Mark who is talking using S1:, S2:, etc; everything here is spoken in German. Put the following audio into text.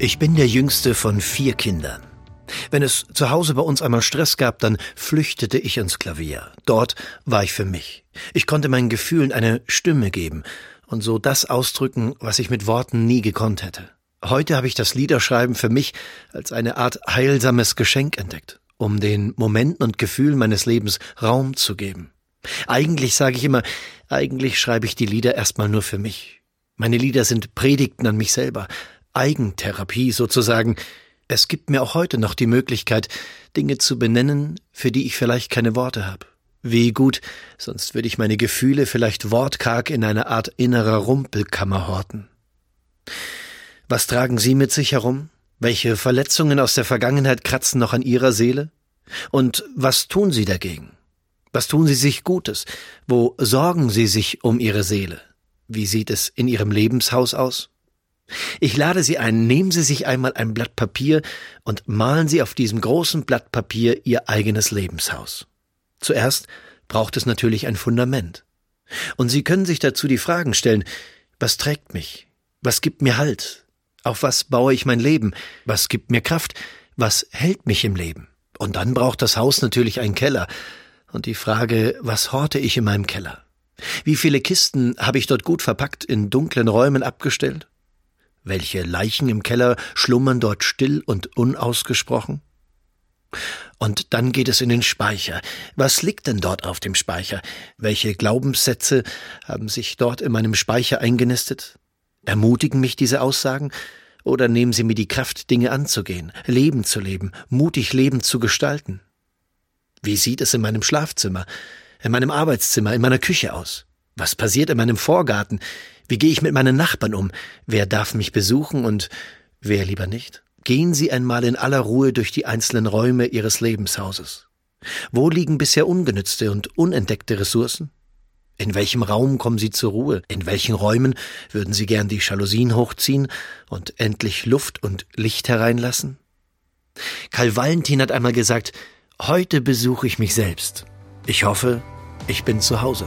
S1: Ich bin der jüngste von vier Kindern. Wenn es zu Hause bei uns einmal Stress gab, dann flüchtete ich ins Klavier. Dort war ich für mich. Ich konnte meinen Gefühlen eine Stimme geben und so das ausdrücken, was ich mit Worten nie gekonnt hätte. Heute habe ich das Liederschreiben für mich als eine Art heilsames Geschenk entdeckt, um den Momenten und Gefühlen meines Lebens Raum zu geben. Eigentlich sage ich immer, eigentlich schreibe ich die Lieder erstmal nur für mich. Meine Lieder sind Predigten an mich selber, Eigentherapie sozusagen. Es gibt mir auch heute noch die Möglichkeit, Dinge zu benennen, für die ich vielleicht keine Worte habe. Wie gut, sonst würde ich meine Gefühle vielleicht wortkarg in einer Art innerer Rumpelkammer horten. Was tragen Sie mit sich herum? Welche Verletzungen aus der Vergangenheit kratzen noch an Ihrer Seele? Und was tun Sie dagegen? Was tun Sie sich Gutes? Wo sorgen Sie sich um Ihre Seele? Wie sieht es in Ihrem Lebenshaus aus? Ich lade Sie ein, nehmen Sie sich einmal ein Blatt Papier und malen Sie auf diesem großen Blatt Papier Ihr eigenes Lebenshaus. Zuerst braucht es natürlich ein Fundament. Und Sie können sich dazu die Fragen stellen, was trägt mich? Was gibt mir Halt? Auf was baue ich mein Leben? Was gibt mir Kraft? Was hält mich im Leben? Und dann braucht das Haus natürlich einen Keller. Und die Frage, was horte ich in meinem Keller? Wie viele Kisten habe ich dort gut verpackt in dunklen Räumen abgestellt? Welche Leichen im Keller schlummern dort still und unausgesprochen? Und dann geht es in den Speicher. Was liegt denn dort auf dem Speicher? Welche Glaubenssätze haben sich dort in meinem Speicher eingenistet? Ermutigen mich diese Aussagen? Oder nehmen sie mir die Kraft, Dinge anzugehen, Leben zu leben, mutig Leben zu gestalten? Wie sieht es in meinem Schlafzimmer, in meinem Arbeitszimmer, in meiner Küche aus? Was passiert in meinem Vorgarten? Wie gehe ich mit meinen Nachbarn um? Wer darf mich besuchen und wer lieber nicht? Gehen Sie einmal in aller Ruhe durch die einzelnen Räume Ihres Lebenshauses. Wo liegen bisher ungenützte und unentdeckte Ressourcen? In welchem Raum kommen Sie zur Ruhe? In welchen Räumen würden Sie gern die Jalousien hochziehen und endlich Luft und Licht hereinlassen? Karl Valentin hat einmal gesagt, heute besuche ich mich selbst. Ich hoffe, ich bin zu Hause.